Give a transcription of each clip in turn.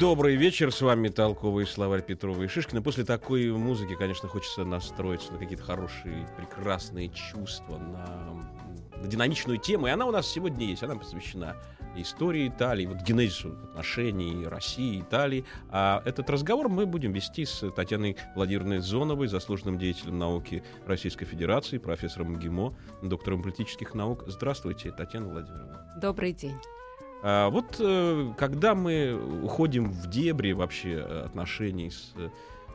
Добрый вечер, с вами толковый словарь Петрова и Шишкина. После такой музыки, конечно, хочется настроиться на какие-то хорошие, прекрасные чувства, на, на динамичную тему. И она у нас сегодня есть, она посвящена истории Италии, вот генезису отношений России и Италии. А этот разговор мы будем вести с Татьяной Владимировной Зоновой, заслуженным деятелем науки Российской Федерации, профессором МГИМО, доктором политических наук. Здравствуйте, Татьяна Владимировна. Добрый день. А, вот э, когда мы уходим в дебри вообще отношений с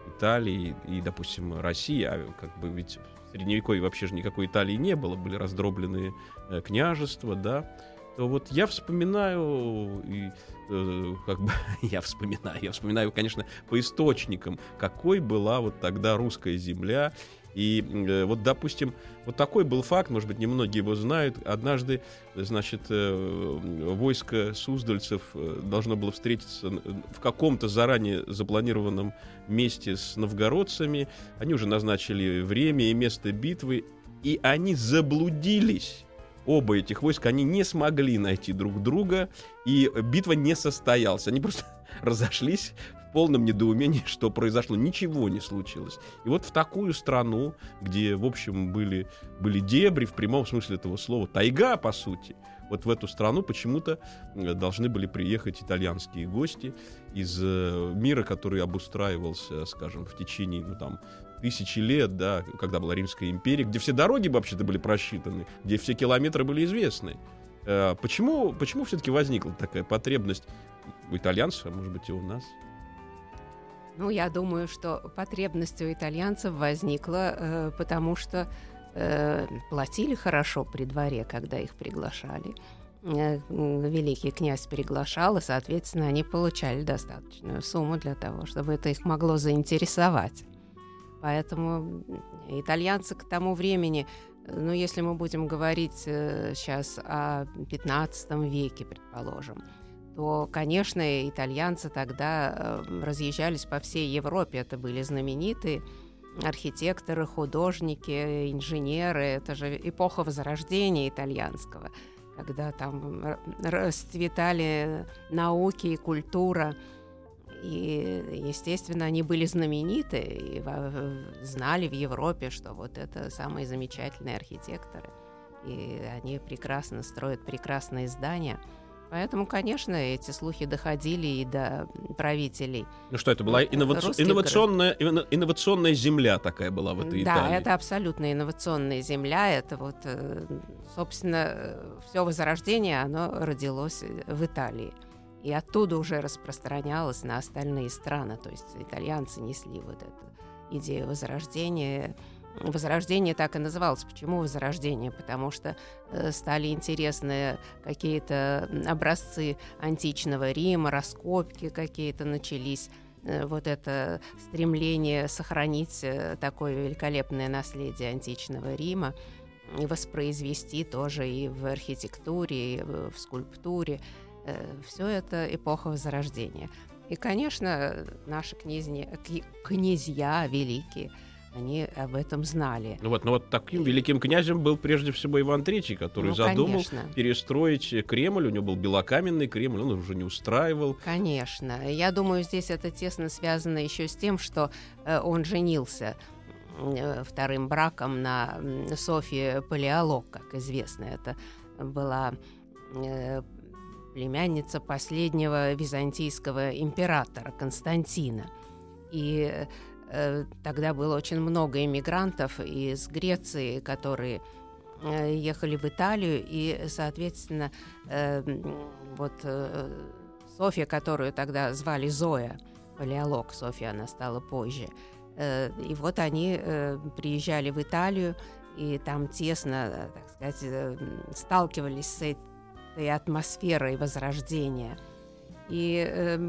Италией и, допустим, Россией, а как бы ведь в Средневековье вообще же никакой Италии не было, были раздробленные э, княжества, да, то вот я вспоминаю, и, э, как бы я вспоминаю, я вспоминаю, конечно, по источникам, какой была вот тогда русская земля, и э, вот, допустим, вот такой был факт, может быть, немногие его знают. Однажды, значит, э, войско суздальцев э, должно было встретиться в каком-то заранее запланированном месте с новгородцами. Они уже назначили время и место битвы, и они заблудились оба этих войска, они не смогли найти друг друга, и битва не состоялась. Они просто разошлись полном недоумении, что произошло. Ничего не случилось. И вот в такую страну, где, в общем, были, были дебри, в прямом смысле этого слова, тайга, по сути, вот в эту страну почему-то э, должны были приехать итальянские гости из э, мира, который обустраивался, скажем, в течение, ну, там, тысячи лет, да, когда была Римская империя, где все дороги вообще-то были просчитаны, где все километры были известны. Э, почему, почему все-таки возникла такая потребность у итальянцев, а может быть и у нас? Ну, я думаю, что потребность у итальянцев возникла, э, потому что э, платили хорошо при дворе, когда их приглашали. Э, великий князь приглашал, и, соответственно, они получали достаточную сумму для того, чтобы это их могло заинтересовать. Поэтому итальянцы к тому времени, ну, если мы будем говорить э, сейчас о 15 веке, предположим, то, конечно, итальянцы тогда э, разъезжались по всей Европе. Это были знаменитые архитекторы, художники, инженеры. Это же эпоха возрождения итальянского, когда там расцветали науки и культура. И, естественно, они были знамениты и знали в Европе, что вот это самые замечательные архитекторы. И они прекрасно строят прекрасные здания – Поэтому, конечно, эти слухи доходили и до правителей. Ну что, это была инноваци... инновационная, инновационная земля такая была в этой да, Италии? Да, это абсолютно инновационная земля. Это вот, э, собственно, все возрождение, оно родилось в Италии. И оттуда уже распространялось на остальные страны. То есть итальянцы несли вот эту идею возрождения Возрождение так и называлось. Почему Возрождение? Потому что э, стали интересны какие-то образцы античного Рима, раскопки какие-то начались э, вот это стремление сохранить э, такое великолепное наследие античного Рима и воспроизвести тоже и в архитектуре, и в скульптуре. Все это эпоха Возрождения. И, конечно, наши князья, князья великие – они об этом знали. Ну вот, ну вот таким великим князем был прежде всего Иван III, который ну, задумал конечно. перестроить Кремль. У него был белокаменный Кремль, он уже не устраивал. Конечно. Я думаю, здесь это тесно связано еще с тем, что э, он женился э, вторым браком на Софии Палеолог, как известно. Это была э, племянница последнего византийского императора Константина. И Э, тогда было очень много иммигрантов из Греции, которые э, ехали в Италию, и, соответственно, э, вот Софья, которую тогда звали Зоя, палеолог Софья, она стала позже, и вот они приезжали в Италию, и там тесно, так сказать, сталкивались с этой атмосферой возрождения. И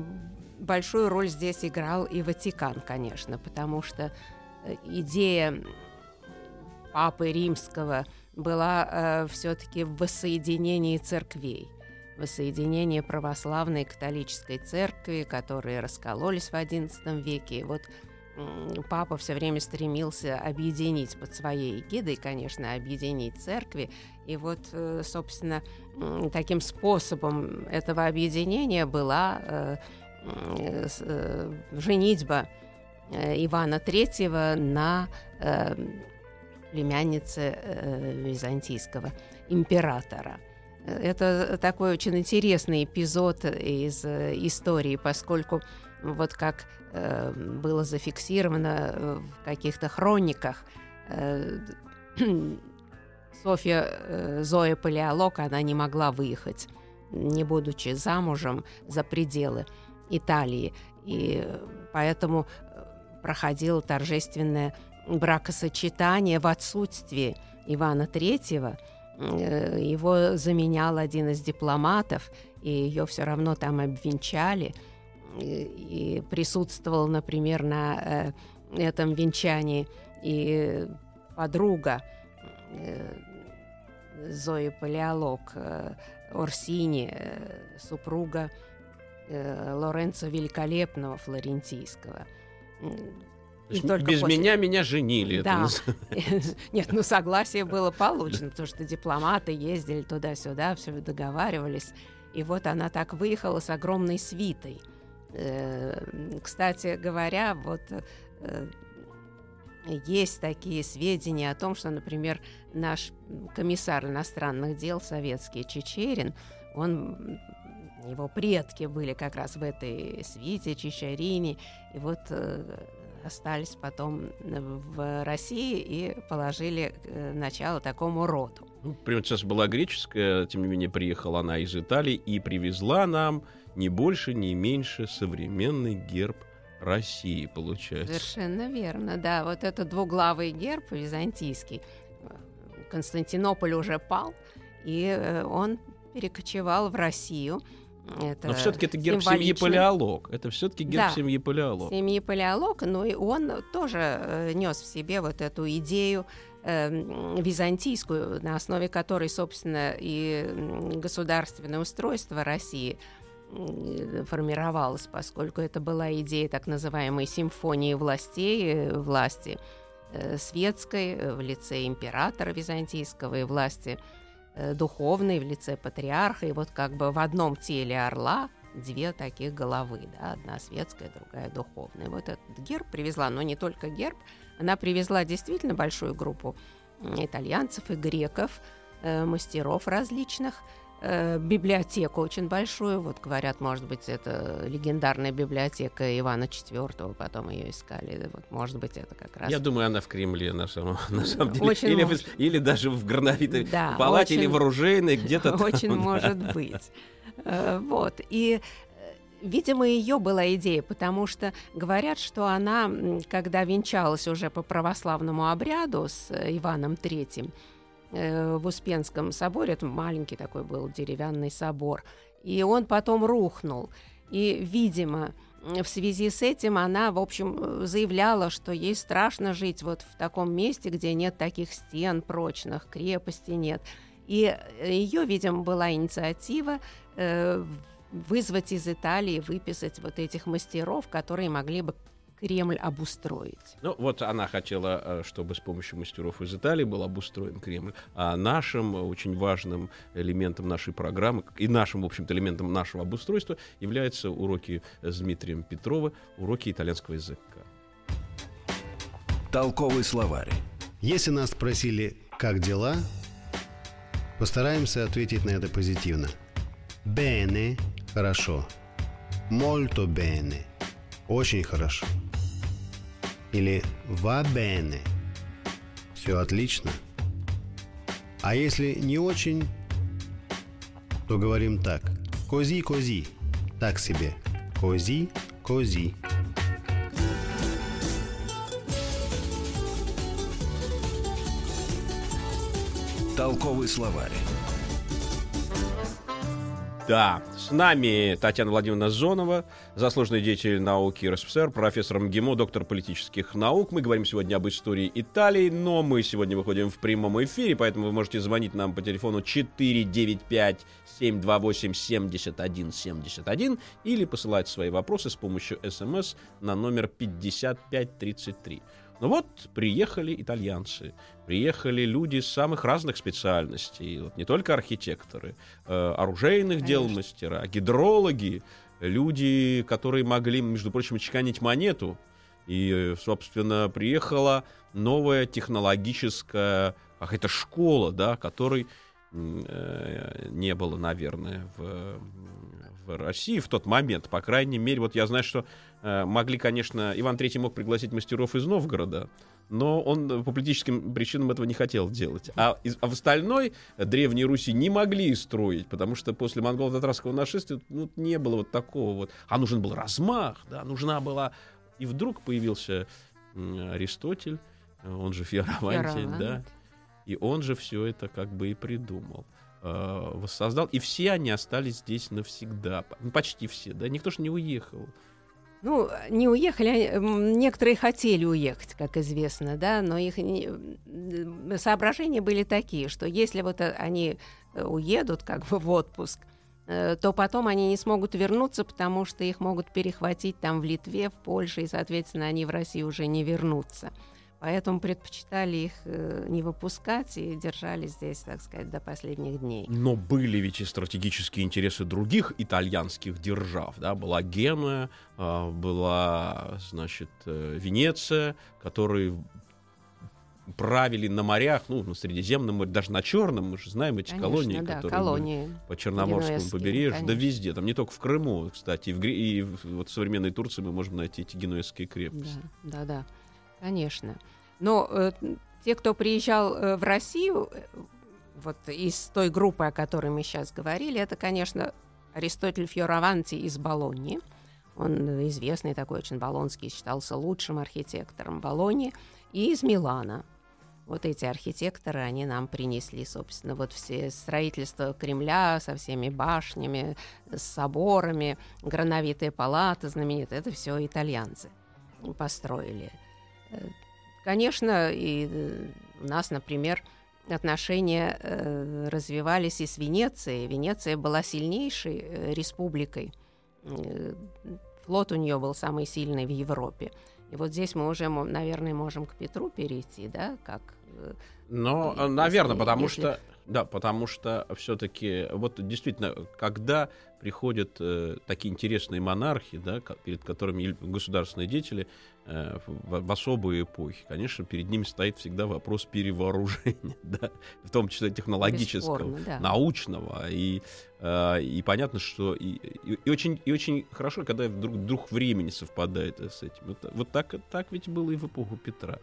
большую роль здесь играл и Ватикан, конечно, потому что э, идея Папы Римского была э, все-таки в воссоединении церквей воссоединение православной и католической церкви, которые раскололись в XI веке. И вот папа все время стремился объединить под своей эгидой, конечно, объединить церкви. И вот, э, собственно, таким способом этого объединения была э, женитьба Ивана III на племяннице византийского императора. Это такой очень интересный эпизод из истории, поскольку вот как э, было зафиксировано э, в каких-то хрониках, э, Софья э, Зоя Палеолог, она не могла выехать, не будучи замужем за пределы Италии. И поэтому э, проходило торжественное бракосочетание в отсутствии Ивана III. Э, его заменял один из дипломатов, и ее все равно там обвенчали – и присутствовал, например, на э, этом венчании и подруга Зои Палеолог, Орсини, супруга Лоренцо Великолепного Флорентийского. И только без после... меня меня женили. Да. Нет, ну согласие было получено, потому что дипломаты ездили туда-сюда, все договаривались. И вот она так выехала с огромной свитой – Э, кстати говоря, вот э, есть такие сведения о том, что, например, наш комиссар иностранных дел советский Чечерин, он его предки были как раз в этой свите Чичарине, и вот э, остались потом в России и положили начало такому роду. Ну, принцесса была греческая, тем не менее приехала она из Италии и привезла нам ни больше, ни меньше современный герб России, получается. Совершенно верно, да. Вот этот двуглавый герб византийский. Константинополь уже пал, и э, он перекочевал в Россию. Это Но все-таки это герб семьи Палеолог. Это все-таки герб да, семьи Палеолог. Семьи Палеолог, но и он тоже э, нес в себе вот эту идею э, византийскую, на основе которой, собственно, и государственное устройство России – формировалась, поскольку это была идея так называемой симфонии властей, э, власти э, светской в лице императора византийского и власти духовной в лице патриарха. И вот как бы в одном теле орла две таких головы, да, одна светская, другая духовная. Вот этот герб привезла, но не только герб, она привезла действительно большую группу итальянцев и греков, мастеров различных – э, библиотеку очень большую. Вот говорят, может быть, это легендарная библиотека Ивана IV, потом ее искали. Вот, может быть, это как раз. Я думаю, она в Кремле на самом, на самом деле. Очень или, в, или даже в Грановитой да, палате, очень, или в оружейной, где-то Очень там, может да. быть. Э, вот. И э, Видимо, ее была идея, потому что говорят, что она, когда венчалась уже по православному обряду с Иваном Э, в Успенском соборе. Это маленький такой был деревянный собор. И он потом рухнул. И, видимо, в связи с этим она, в общем, заявляла, что ей страшно жить вот в таком месте, где нет таких стен прочных, крепости нет. И ее, видимо, была инициатива э, вызвать из Италии, выписать вот этих мастеров, которые могли бы Кремль обустроить. Ну, вот она хотела, э, чтобы с помощью мастеров из Италии был обустроен Кремль. А нашим очень важным элементом нашей программы и нашим, в общем-то, элементом нашего обустройства являются уроки с Дмитрием Петрова, уроки итальянского языка. Толковый словарь. Если нас спросили, как дела, постараемся ответить на это позитивно. Bene – хорошо. Molto bene – очень хорошо. Или va bene. Все отлично. А если не очень, то говорим так. Così così. Так себе. Così così. Толковый словарь. Да, с нами Татьяна Владимировна Зонова, заслуженный деятель науки РСФСР, профессор МГИМО, доктор политических наук. Мы говорим сегодня об истории Италии, но мы сегодня выходим в прямом эфире, поэтому вы можете звонить нам по телефону 495-728-7171 или посылать свои вопросы с помощью СМС на номер 5533. Ну вот, приехали итальянцы, приехали люди с самых разных специальностей, вот не только архитекторы, э, оружейных Конечно. дел мастера, а гидрологи, люди, которые могли, между прочим, чеканить монету. И, э, собственно, приехала новая технологическая какая-то школа, да, которой э, не было, наверное, в, в России в тот момент. По крайней мере, вот я знаю, что могли, конечно, Иван III мог пригласить мастеров из Новгорода, но он э, по политическим причинам этого не хотел делать. А, из- а в остальной э, Древней Руси не могли строить, потому что после монголо-татарского нашествия ну, не было вот такого вот. А нужен был размах, да, нужна была... И вдруг появился Аристотель, э, он же Фиаравантий, Фиаравант. да, и он же все это как бы и придумал, э, воссоздал. И все они остались здесь навсегда. Ну, почти все, да, никто же не уехал. Ну, не уехали, некоторые хотели уехать, как известно, да, но их не- соображения были такие, что если вот э, они э, уедут как бы в отпуск, э, то потом они не смогут вернуться, потому что их могут перехватить там в Литве, в Польше, и, соответственно, они в Россию уже не вернутся. Поэтому предпочитали их э, не выпускать и держали здесь, так сказать, до последних дней. Но были ведь и стратегические интересы других итальянских держав. Да? Была Генуя, а, была, значит, э, Венеция, которые правили на морях, ну, на Средиземном море, даже на Черном, мы же знаем эти Конечно, колонии, да, которые колонии. по Черноморскому побережью, да конечно. везде, там не только в Крыму, кстати, и в, Гре- и в вот в современной Турции мы можем найти эти генуэзские крепости. Да, да, да, конечно. Но э, те, кто приезжал э, в Россию, э, вот из той группы, о которой мы сейчас говорили, это, конечно, Аристотель Фьораванти из Болоньи. Он э, известный такой, очень болонский, считался лучшим архитектором Болоньи. И из Милана. Вот эти архитекторы, они нам принесли, собственно, вот все строительство Кремля со всеми башнями, с соборами, грановитые палаты знаменитые. Это все итальянцы построили. Конечно, и э, у нас, например, отношения э, развивались и с Венецией. Венеция была сильнейшей э, республикой. Флот у нее был самый сильный в Европе. И вот здесь мы уже, наверное, можем к Петру перейти, да, как Если- наверное, потому если- что да, потому что все-таки вот действительно, когда приходят э, такие интересные монархи, да, перед которыми государственные деятели э, в, в особые эпохи, конечно, перед ними стоит всегда вопрос перевооружения, да, в том числе технологического, бесспорно, да. научного и э, и понятно, что и, и- и очень и очень хорошо, когда вдруг дух времени совпадает э, с этим. Вот, вот так так ведь было и в эпоху Петра.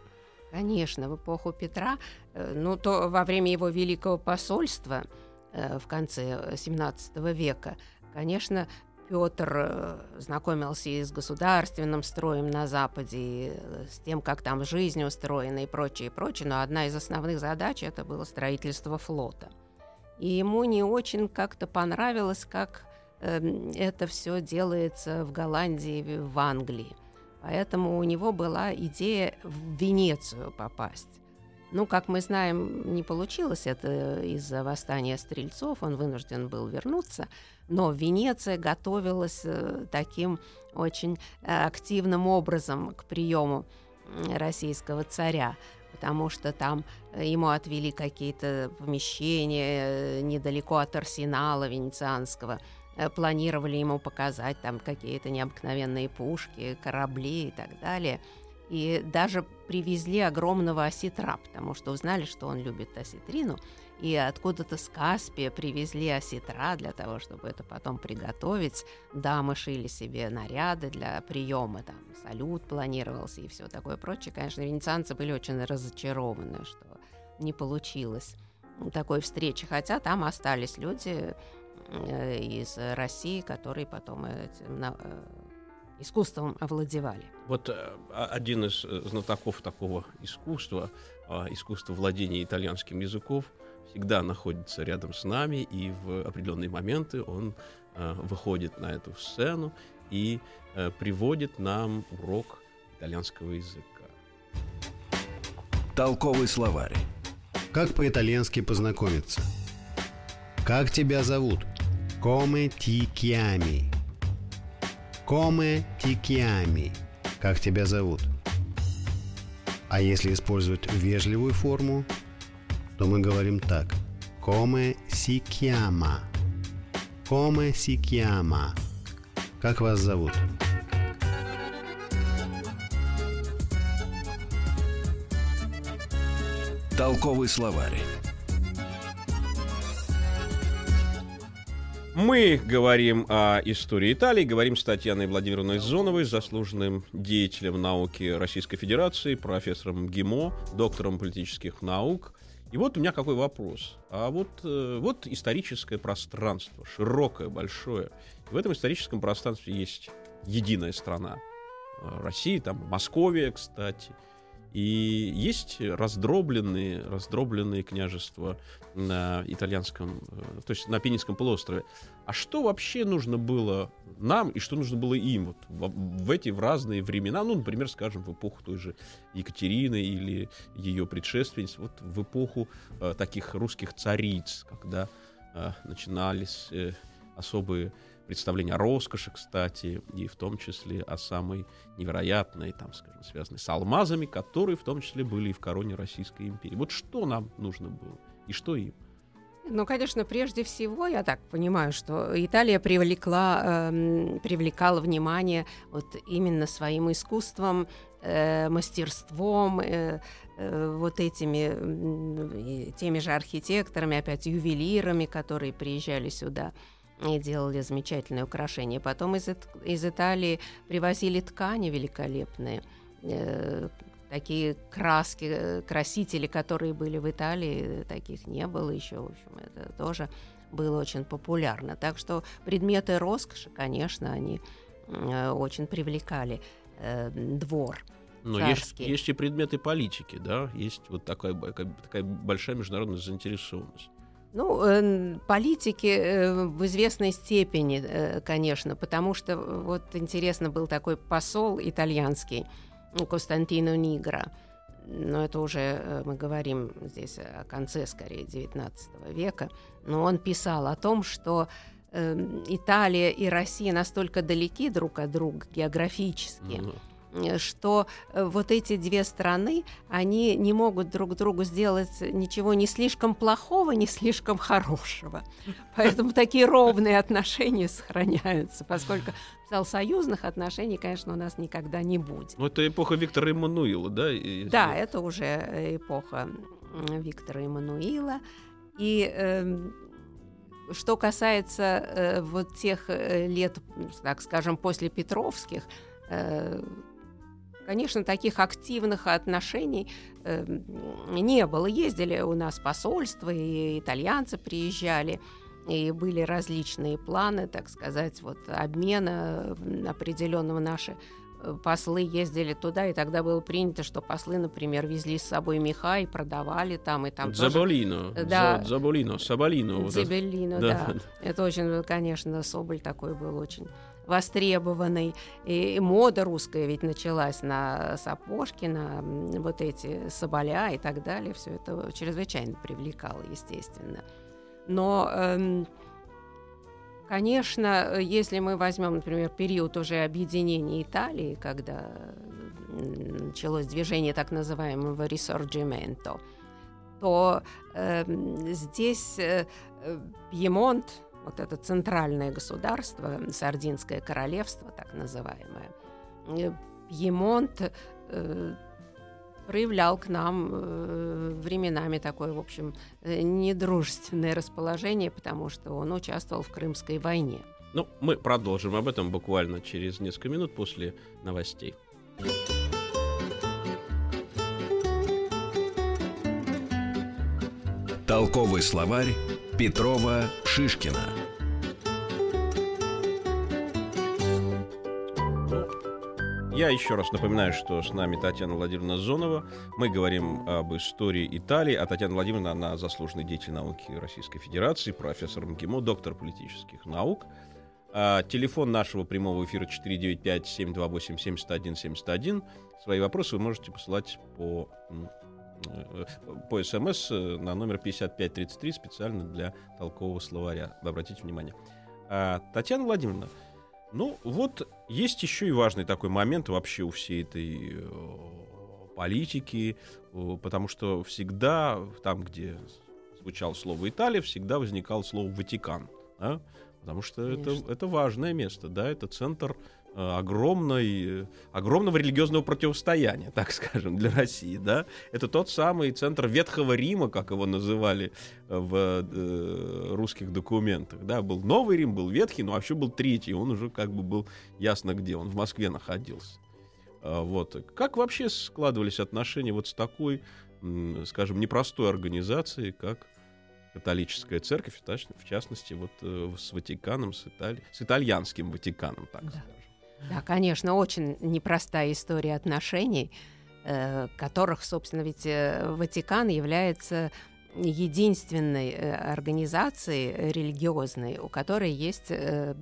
Конечно, в эпоху Петра, э, ну то во время его великого посольства э, в конце XVII века, конечно, Петр э, знакомился и с государственным строем на Западе, и э, с тем, как там жизнь устроена и прочее, и прочее. Но одна из основных задач это было строительство флота. И ему не очень как-то понравилось, как эм, это все делается в Голландии, в Англии. Поэтому у него была идея в Венецию попасть. Ну, как мы знаем, не получилось это из-за восстания стрельцов, он вынужден был вернуться, но Венеция готовилась э, таким очень э, активным образом к приему российского царя, потому что там э, ему отвели какие-то помещения недалеко от арсенала венецианского, планировали ему показать там какие-то необыкновенные пушки, корабли и так далее. И даже привезли огромного осетра, потому что узнали, что он любит осетрину. И откуда-то с Каспия привезли осетра для того, чтобы это потом приготовить. Дамы шили себе наряды для приема, там салют планировался и все такое прочее. Конечно, венецианцы были очень разочарованы, что не получилось такой встречи. Хотя там остались люди э, из России, которые потом этим на- э, искусством овладевали. Вот э, а- один из э, знатоков такого искусства, а, искусства владения итальянским языков, всегда находится рядом с нами, и в определенные моменты он э, выходит на эту сцену и э, приводит нам урок итальянского языка. Толковый словарь. Как по-итальянски познакомиться? Как тебя зовут? Chiami? Come ti chiami? Как тебя зовут? А если использовать вежливую форму, то мы говорим так. Chiama? Come si chiama? Как вас зовут? Толковый словарь. Мы говорим о истории Италии, говорим с Татьяной Владимировной Зоновой, заслуженным деятелем науки Российской Федерации, профессором ГИМО, доктором политических наук. И вот у меня какой вопрос. А вот, э, вот историческое пространство, широкое, большое. В этом историческом пространстве есть единая страна. Э, Россия, там Московия, кстати – и есть раздробленные, раздробленные княжества на итальянском, э, то есть на Пенинском полуострове. А что вообще нужно было нам и что нужно было им вот в, в эти в разные времена, ну, например, скажем, в эпоху той же Екатерины или ее предшественниц, вот в эпоху э, таких русских цариц, когда э, начинались э, особые представление о роскоши, кстати, и в том числе о самой невероятной, там, скажем, связанной с алмазами, которые в том числе были и в короне Российской империи. Вот что нам нужно было и что им? Ну, конечно, прежде всего, я так понимаю, что Италия привлекла, э, привлекала внимание вот именно своим искусством, э, мастерством, э, э, вот этими, теми же архитекторами, опять ювелирами, которые приезжали сюда и делали замечательные украшения. Потом из, из Италии привозили ткани великолепные, э, такие краски, э, красители, которые были в Италии, таких не было еще, в общем, это тоже было очень популярно. Так что предметы роскоши, конечно, они э, очень привлекали э, двор. Но есть, есть и предметы политики, да, есть вот такая, такая большая международная заинтересованность. Ну, э, политики э, в известной степени, э, конечно, потому что вот интересно был такой посол итальянский Константино Нигра. Но это уже мы говорим здесь о конце, скорее, XIX века. Но он писал о том, что Италия и Россия настолько далеки друг от друга географически, mm-hmm что э, вот эти две страны, они не могут друг другу сделать ничего не слишком плохого, не слишком хорошего. Поэтому такие ровные отношения сохраняются, поскольку союзных отношений, конечно, у нас никогда не будет. Ну, это эпоха Виктора Эммануила, да? Если... Да, это уже эпоха Виктора Эммануила. И э, что касается э, вот тех э, лет, так скажем, после Петровских, э, Конечно, таких активных отношений э, не было. Ездили у нас посольства, и итальянцы приезжали, и были различные планы, так сказать, вот обмена определенного наши э, послы ездили туда, и тогда было принято, что послы, например, везли с собой меха и продавали там, и там Заболино, тоже... да. Заболино, Соболино. Заболино, вот да. да. Это очень, конечно, Соболь такой был очень востребованный. И, мода русская ведь началась на сапожки, на вот эти соболя и так далее. Все это чрезвычайно привлекало, естественно. Но, эм, конечно, если мы возьмем, например, период уже объединения Италии, когда началось движение так называемого ресорджименто, то э, здесь э, Пьемонт, вот это центральное государство, Сардинское королевство, так называемое, э, Пьемонт э, проявлял к нам э, временами такое, в общем, э, недружественное расположение, потому что он участвовал в Крымской войне. Ну, мы продолжим об этом буквально через несколько минут после новостей. Толковый словарь Петрова Шишкина. Я еще раз напоминаю, что с нами Татьяна Владимировна Зонова. Мы говорим об истории Италии, а Татьяна Владимировна, она заслуженный деятель науки Российской Федерации, профессор МГИМО, доктор политических наук. А, телефон нашего прямого эфира 495-728-7171. Свои вопросы вы можете посылать по, по СМС э, на номер 5533 специально для толкового словаря. Обратите внимание. А, Татьяна Владимировна, ну, вот есть еще и важный такой момент вообще у всей этой э, политики, э, потому что всегда там, где звучало слово Италия, всегда возникало слово Ватикан. Да? Потому что это, это важное место, да, это центр Э, огромной, огромного религиозного противостояния, так скажем, для России. Да? Это тот самый центр Ветхого Рима, как его называли в э, русских документах. Да? Был Новый Рим, был Ветхий, но вообще был Третий. Он уже как бы был ясно где. Он в Москве находился. Э, вот. Как вообще складывались отношения вот с такой, скажем, непростой организацией, как католическая церковь, в частности, вот э, с Ватиканом, с, Итали... с итальянским Ватиканом, так да. скажем. Да, конечно, очень непростая история отношений, э, которых, собственно, ведь э, Ватикан является единственной э, организацией религиозной, у которой есть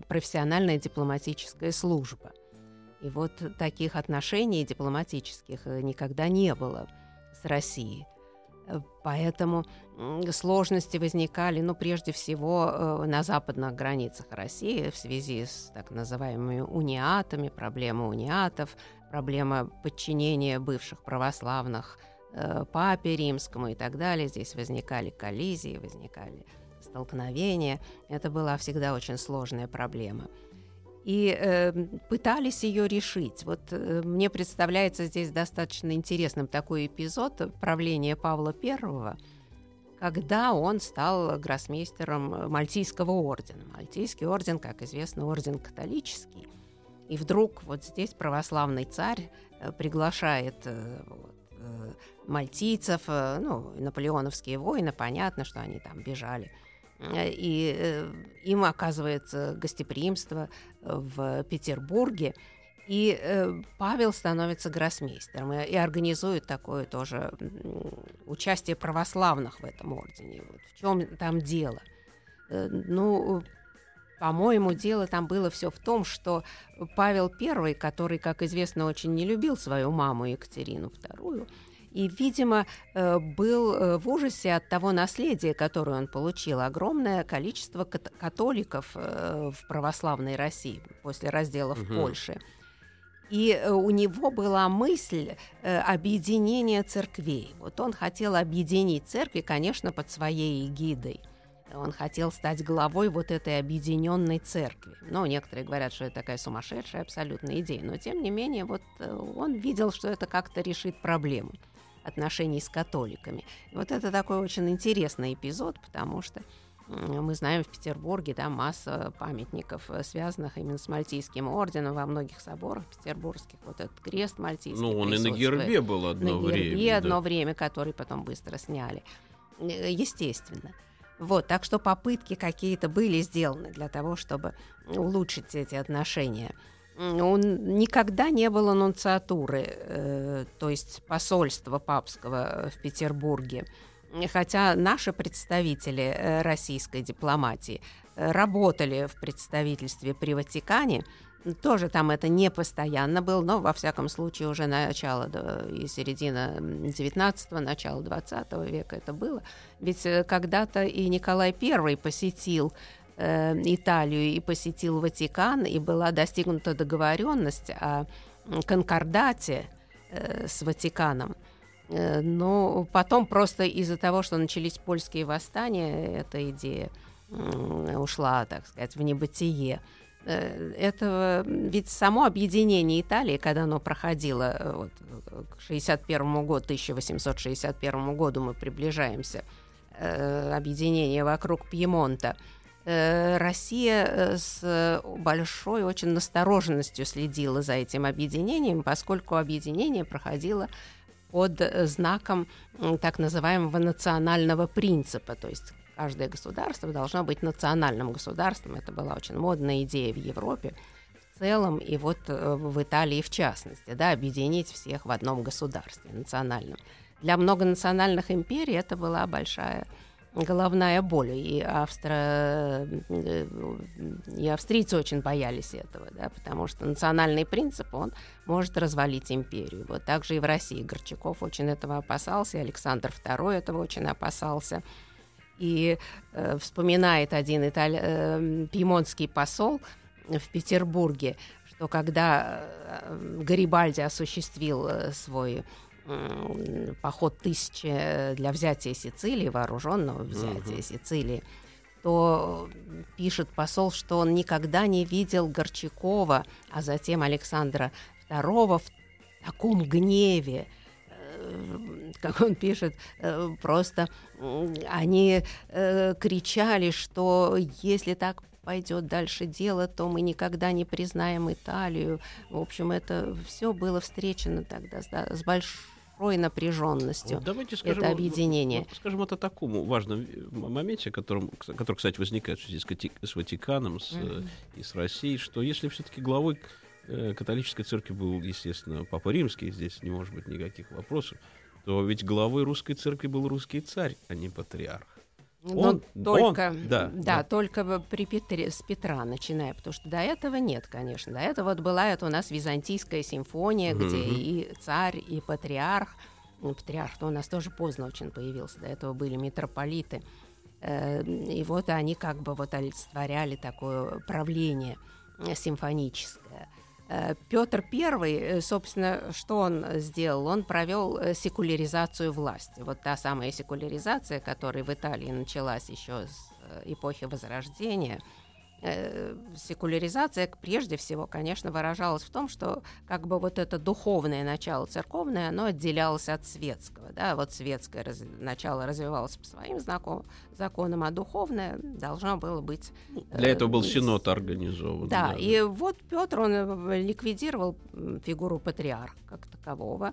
профессиональная дипломатическая служба. И вот таких отношений дипломатических никогда не было с Россией. Поэтому сложности возникали, ну, прежде всего, э, на западных границах России в связи с так называемыми униатами, проблема униатов, проблема подчинения бывших православных э, папе римскому и так далее. Здесь возникали коллизии, возникали столкновения. Это была всегда очень сложная проблема и э, пытались ее решить. Вот э, мне представляется здесь достаточно интересным такой эпизод правления Павла I, когда он стал гроссмейстером Мальтийского ордена. Мальтийский орден, как известно, орден католический. И вдруг вот здесь православный царь э, приглашает э, вот, э, мальтийцев, ну, наполеоновские войны, понятно, что они там бежали – и э, им оказывается гостеприимство в Петербурге. И э, Павел становится гроссмейстером и, организует такое тоже участие православных в этом ордене. Вот в чем там дело? Э, ну, по-моему, дело там было все в том, что Павел I, который, как известно, очень не любил свою маму Екатерину II, и, видимо, э, был э, в ужасе от того наследия, которое он получил. Огромное количество католиков э, в православной России после раздела в угу. Польше. И у него была мысль объединения церквей. Вот он хотел объединить церкви, конечно, под своей эгидой. Он хотел стать главой вот этой объединенной церкви. Ну, некоторые говорят, что это такая сумасшедшая абсолютная идея, но тем не менее, вот он видел, что это как-то решит проблему отношений с католиками. И вот это такой очень интересный эпизод, потому что мы знаем в Петербурге да, масса памятников, э, связанных именно с Мальтийским орденом во многих соборах петербургских. Вот этот крест мальтийский Ну, он и на гербе был одно на время. На гербе одно время, который потом быстро сняли. Э, естественно. Вот, так что попытки какие-то были сделаны для того, чтобы улучшить эти отношения он никогда не было нунциатуры, э, то есть посольства папского в Петербурге. Хотя наши представители э, российской дипломатии э, работали в представительстве при Ватикане, тоже там это не постоянно было, но во всяком случае уже начало и середина 19-го, начало 20 века это было. Ведь э, когда-то и Николай I посетил э, Италию и посетил Ватикан, и была достигнута договоренность о конкордате э, с Ватиканом. Э, но потом просто из-за того, что начались польские восстания, эта идея ушла, так сказать, в небытие. Это ведь само объединение Италии, когда оно проходило вот, к 61 году, 1861 году мы приближаемся, объединение вокруг Пьемонта – Россия э, с большой очень настороженностью следила за этим объединением, поскольку объединение проходило под знаком так называемого национального принципа, то есть каждое государство должно быть национальным государством. Это была очень модная идея в Европе в целом, и вот э, в Италии в частности, да, объединить всех в одном государстве национальном. Для многонациональных империй это была большая головная боль. И, австро... И австрийцы очень боялись этого, да, потому что национальный принцип, он может развалить империю. Вот так же и в России Горчаков очень этого опасался, Александр II этого очень опасался. И э, вспоминает один италь... э, пьемонтский посол в Петербурге, что когда э, Гарибальди осуществил э, свой поход тысячи для взятия Сицилии, вооруженного взятия uh-huh. Сицилии, то пишет посол, что он никогда не видел Горчакова, а затем Александра II в таком гневе, э, как он пишет, э, просто они э, кричали, что если так пойдет дальше дело, то мы никогда не признаем Италию. В общем, это все было встречено тогда с, с большой напряженностью. Вот давайте скажем, это объединение. Вот, скажем вот о таком важном моменте, которым, который, кстати, возникает в связи с, с Ватиканом с, mm-hmm. и с Россией, что если все-таки главой э, католической церкви был, естественно, Папа Римский, здесь не может быть никаких вопросов, то ведь главой русской церкви был русский царь, а не патриарх. Ну, он, только, он, да, да, да, только при Петре, с Петра начиная, потому что до этого нет, конечно. До этого вот была это у нас византийская симфония, угу. где и царь, и патриарх. Ну, патриарх-то у нас тоже поздно очень появился. До этого были митрополиты. Э, и вот они как бы вот олицетворяли такое правление симфоническое. Э, Петр I, э, собственно, что он сделал? Он провел э, секуляризацию власти. Вот та самая секуляризация, которая в Италии началась еще с эпохи Возрождения – э, секуляризация прежде всего, конечно, выражалась в том, что как бы вот это духовное начало церковное, оно отделялось от светского. Да? Вот светское раз, начало развивалось по своим знаком, законам, а духовное должно было быть... Для этого был синод организован. Да, да, и вот Петр, он ликвидировал фигуру патриарха как такового,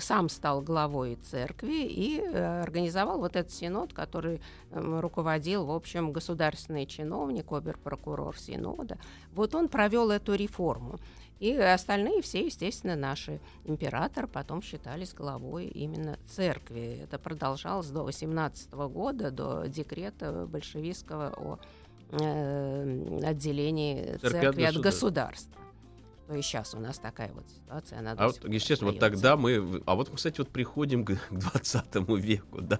сам стал главой церкви и э, организовал вот этот синод, который э, руководил, в общем, государственный чиновник, обер-прокурор синода. Вот он провел эту реформу. И остальные все, естественно, наши. Император потом считались главой именно церкви. Это продолжалось до 18 года, до декрета большевистского о э, отделении церкви, церкви от, от государства. Ну и сейчас у нас такая вот ситуация. Она а вот, естественно, вот тогда мы... А вот, кстати, вот приходим к, к 20 веку, да,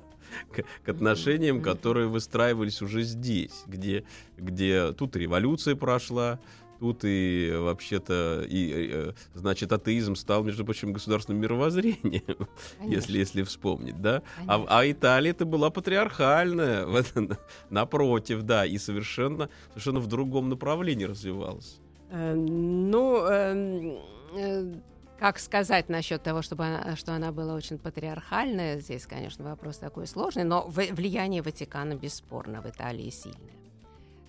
к, к отношениям, mm-hmm. которые выстраивались уже здесь, где, где тут революция прошла, тут и вообще-то и э, значит атеизм стал между прочим государственным мировоззрением если если вспомнить да а, а Италия это была патриархальная напротив да и совершенно совершенно в другом направлении развивалась ну, эм, э, как сказать насчет того, чтобы она, что она была очень патриархальная, здесь, конечно, вопрос такой сложный, но влияние Ватикана бесспорно в Италии сильное.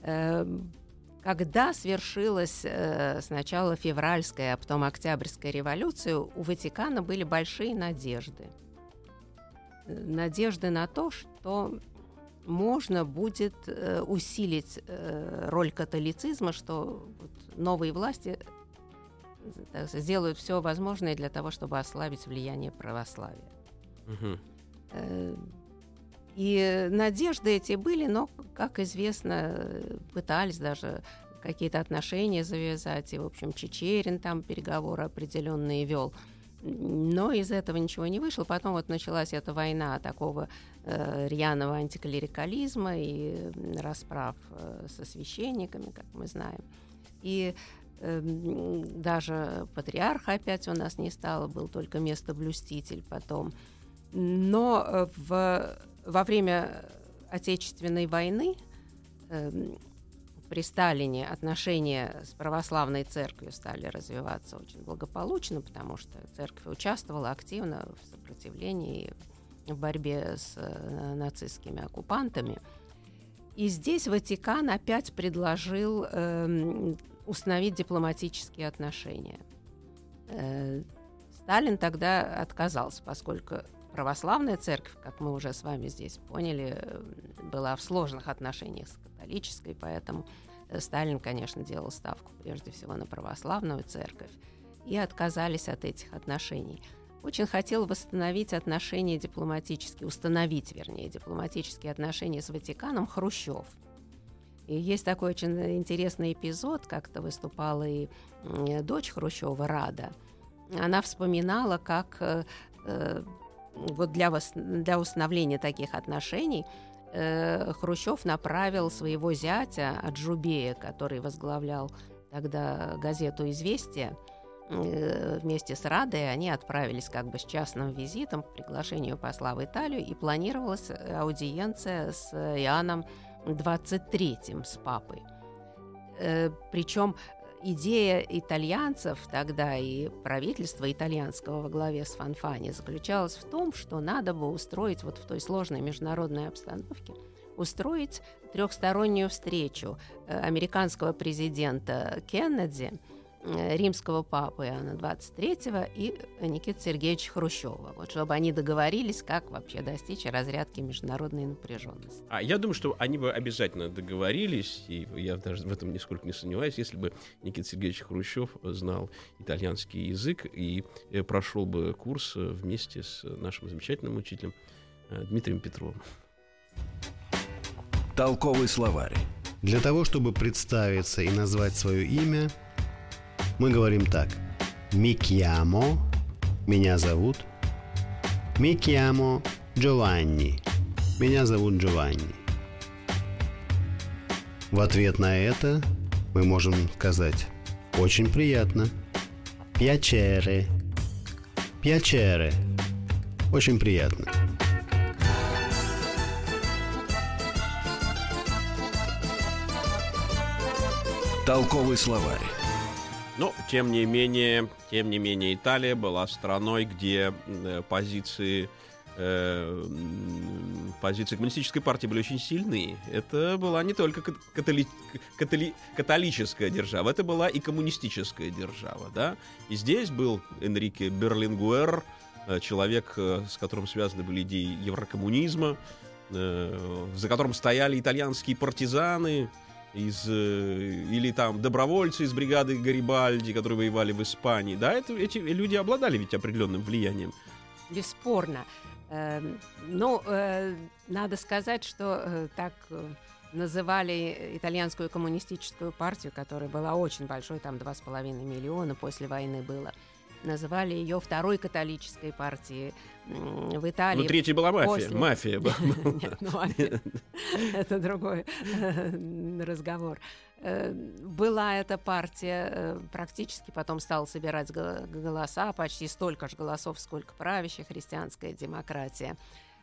Эм, когда свершилась э, сначала февральская, а потом октябрьская революция, у Ватикана были большие надежды. Надежды на то, что можно будет э, усилить э, роль католицизма, что новые власти так, сделают все возможное для того, чтобы ослабить влияние православия. Угу. Э, и надежды эти были, но, как известно, пытались даже какие-то отношения завязать, и, в общем, Чечерин там переговоры определенные вел. Но из этого ничего не вышло. Потом вот началась эта война такого э, рьяного антиклерикализма и расправ э, со священниками, как мы знаем. И э, даже патриарха опять у нас не стало, был только местоблюститель потом. Но э, в, во время Отечественной войны э, при Сталине отношения с православной церковью стали развиваться очень благополучно, потому что церковь участвовала активно в сопротивлении в борьбе с э, нацистскими оккупантами. И здесь Ватикан опять предложил э, установить дипломатические отношения. Э, Сталин тогда отказался, поскольку православная церковь, как мы уже с вами здесь поняли, была в сложных отношениях с католической, поэтому Э, Сталин, конечно, делал ставку прежде всего на православную церковь, и отказались от этих отношений. Очень хотел восстановить отношения дипломатические, установить, вернее, дипломатические отношения с Ватиканом Хрущев. И есть такой очень интересный эпизод, как-то выступала и дочь Хрущева, Рада. Она вспоминала, как э, э, вот для, вос, для установления таких отношений э, Хрущев направил своего зятя Аджубея, который возглавлял тогда газету «Известия», э, вместе с Радой они отправились как бы с частным визитом по приглашению посла в Италию, и планировалась аудиенция с Иоанном 23-м, с папой. Э, причем идея итальянцев тогда и правительства итальянского во главе с Фанфани заключалась в том, что надо бы устроить вот в той сложной международной обстановке устроить трехстороннюю встречу э, американского президента Кеннеди – римского папы Иоанна 23 и Никиты Сергеевича Хрущева. Вот чтобы они договорились, как вообще достичь разрядки международной напряженности. А я думаю, что они бы обязательно договорились, и я даже в этом нисколько не сомневаюсь, если бы Никита Сергеевич Хрущев знал итальянский язык и э, прошел бы курс э, вместе с нашим замечательным учителем Дмитрием Петровым. Толковый словарь. Для того, чтобы представиться и назвать свое имя – мы говорим так. Микьямо, меня зовут. Микьямо Джованни, меня зовут Джованни. В ответ на это мы можем сказать «Очень приятно». Пьячере. Пьячере. Очень приятно. Толковый словарь. Но, тем не менее, тем не менее, Италия была страной, где э, позиции э, позиции коммунистической партии были очень сильные. Это была не только католи, католи, католическая держава, это была и коммунистическая держава, да. И здесь был Энрике Берлингуэр, э, человек, с которым связаны были идеи еврокоммунизма, за которым стояли итальянские партизаны, из, э, или там добровольцы из бригады Гарибальди, которые воевали в Испании. Да, это, эти люди обладали ведь определенным влиянием. Бесспорно. Э, ну, э, надо сказать, что э, так называли итальянскую коммунистическую партию, которая была очень большой, там 2,5 миллиона после войны было называли ее второй католической партией в Италии. Ну, третья была мафия. После... Мафия была. Ну, это другой э, разговор. Э, была эта партия, э, практически потом стала собирать голоса, почти столько же голосов, сколько правящая христианская демократия.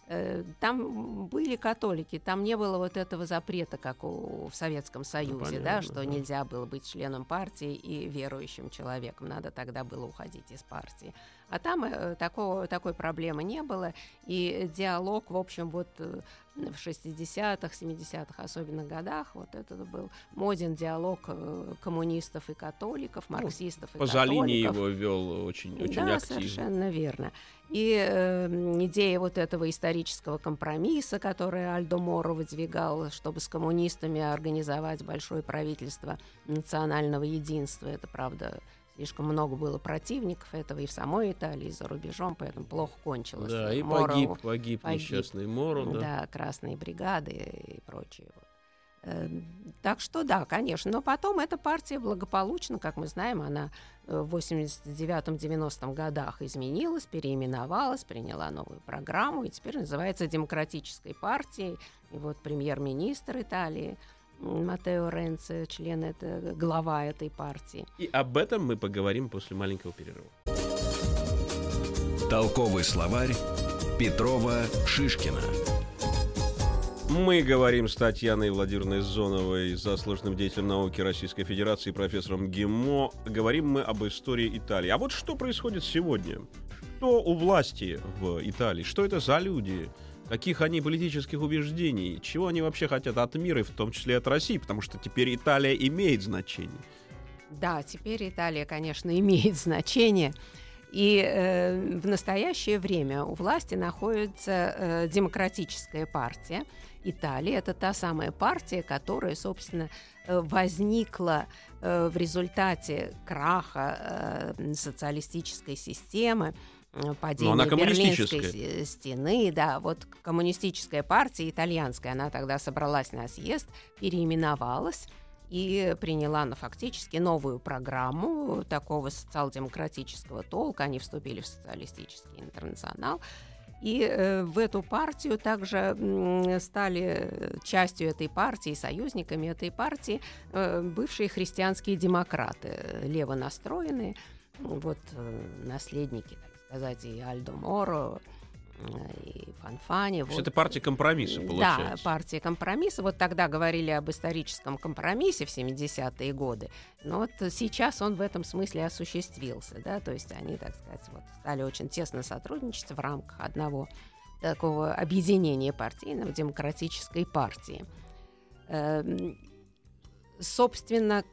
Э, там были католики, там не было вот этого запрета, как у, в Советском Союзе, ну, понятно, да, что да. нельзя было быть членом партии и верующим человеком, надо тогда было уходить из партии. А там э, такого, такой проблемы не было, и диалог, в общем, вот э, в 60-х, 70-х особенно годах, вот это был моден диалог э, коммунистов и католиков, ну, марксистов ну, и Пазолини его вел очень, очень да, активно. совершенно верно. И э, идея вот этого исторического компромисса, который Альдо Моро выдвигал, чтобы с коммунистами организовать большое правительство национального единства, это, правда, Слишком много было противников этого и в самой Италии, и за рубежом, поэтому плохо кончилось. Да, и Моро, погиб, погиб, погиб несчастный Моро. Да. да, красные бригады и прочее. Эм, так что да, конечно. Но потом эта партия благополучно, как мы знаем, она э, в 89-90 годах изменилась, переименовалась, приняла новую программу и теперь называется Демократической партией. И вот премьер-министр Италии – Матео Ренце, член, это глава этой партии. И об этом мы поговорим после маленького перерыва. Толковый словарь Петрова Шишкина. Мы говорим с Татьяной Владимировной Зоновой, заслуженным деятелем науки Российской Федерации, профессором ГИМО. Говорим мы об истории Италии. А вот что происходит сегодня? Кто у власти в Италии? Что это за люди? Каких они политических убеждений, чего они вообще хотят от мира, и в том числе от России, потому что теперь Италия имеет значение. Да, теперь Италия, конечно, имеет значение. И э, в настоящее время у власти находится э, демократическая партия Италии. Это та самая партия, которая, собственно, э, возникла э, в результате краха э, социалистической системы падения Берлинской стены, да, вот коммунистическая партия итальянская, она тогда собралась на съезд, переименовалась и приняла ну, фактически новую программу такого социал-демократического толка. Они вступили в социалистический интернационал. И э, в эту партию также э, стали частью этой партии, союзниками этой партии э, бывшие христианские демократы, лево настроенные, вот э, наследники, сказать, и Альдо Моро, и Фанфани. Вот. Это партия компромисса, получается. Да, партия компромисса. Вот тогда говорили об историческом компромиссе в 70-е годы. Но вот сейчас он в этом смысле осуществился. Да? То есть они, так сказать, вот, стали очень тесно сотрудничать в рамках одного такого объединения партийного, демократической партии. Эм, собственно,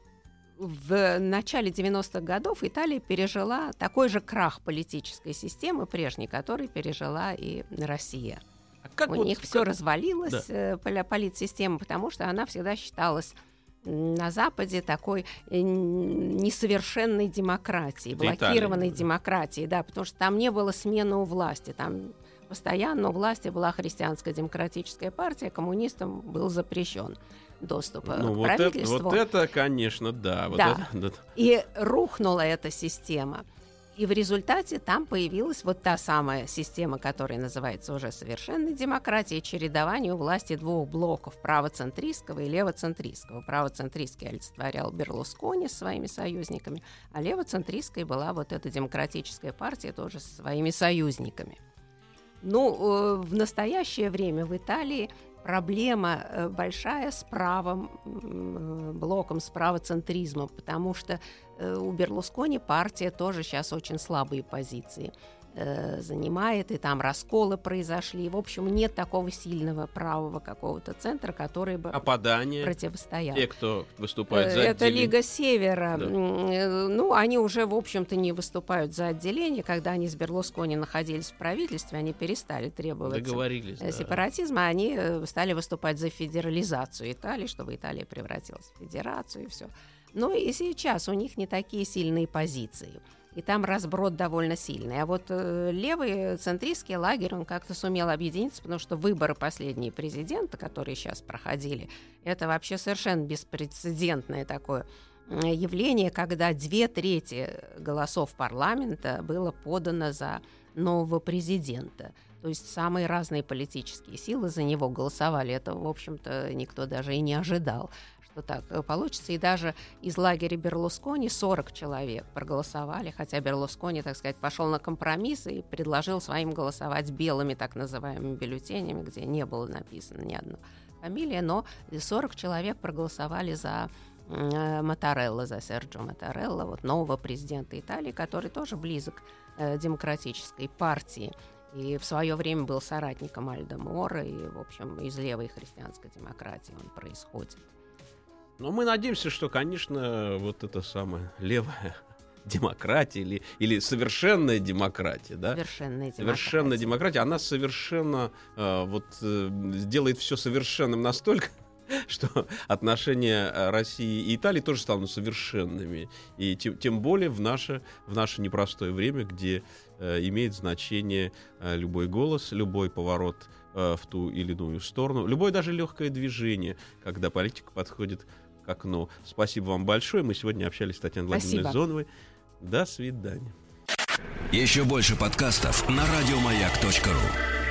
в начале 90-х годов Италия пережила такой же крах политической системы прежней, который пережила и Россия. А как У вот, них как... все развалилось, да. э, политсистема, потому что она всегда считалась на Западе такой э, несовершенной демократией, блокированной Италия. демократией, да, потому что там не было смены у власти, там постоянно у власти была христианская демократическая партия, коммунистам был запрещен доступа ну, к вот правительству. Это, вот это, конечно, да. Вот да. Это, да. И рухнула эта система. И в результате там появилась вот та самая система, которая называется уже совершенной демократией, чередование у власти двух блоков, правоцентристского и левоцентристского. Правоцентристский олицетворял Берлускони с своими союзниками, а левоцентристской была вот эта демократическая партия тоже со своими союзниками. Ну, э, в настоящее время в Италии проблема э, большая с правым э, блоком, с правоцентризмом, потому что э, у Берлускони партия тоже сейчас очень слабые позиции э, занимает, и там расколы произошли. В общем, нет такого сильного правого какого-то центра, который бы Опадание. противостоял. Те, кто выступает за Это отделение. Лига Севера. Да. Э, ну, они уже, в общем-то, не выступают за отделение. Когда они с Берлускони находились в правительстве, они перестали требовать э, сепаратизма, да. они э, стали выступать за федерализацию Италии, чтобы Италия превратилась в федерацию и все. Но и сейчас у них не такие сильные позиции и там разброд довольно сильный. А вот э, левый центристский лагерь, он как-то сумел объединиться, потому что выборы последние президента, которые сейчас проходили, это вообще совершенно беспрецедентное такое явление, когда две трети голосов парламента было подано за нового президента. То есть самые разные политические силы за него голосовали. Это, в общем-то, никто даже и не ожидал что так э, получится. И даже из лагеря Берлускони 40 человек проголосовали, хотя Берлускони, так сказать, пошел на компромисс и предложил своим голосовать белыми так называемыми бюллетенями, где не было написано ни одной фамилии, но 40 человек проголосовали за э, Матарелла, за Серджо Матарелла, вот нового президента Италии, который тоже близок э, демократической партии. И в свое время был соратником Альда Мора, и, в общем, из левой христианской демократии он происходит. Но мы надеемся, что, конечно, вот это самая левая демократия или, или совершенная демократия, да? Совершенная демократия. Совершенная демократия, она совершенно э, вот э, делает все совершенным настолько, что отношения России и Италии тоже станут совершенными. И тем, тем более в наше, в наше непростое время, где э, имеет значение э, любой голос, любой поворот э, в ту или иную сторону, любое даже легкое движение, когда политика подходит к окну. Спасибо вам большое. Мы сегодня общались с Татьяной Владимировной Зоновой. До свидания. Еще больше подкастов на радиомаяк.ру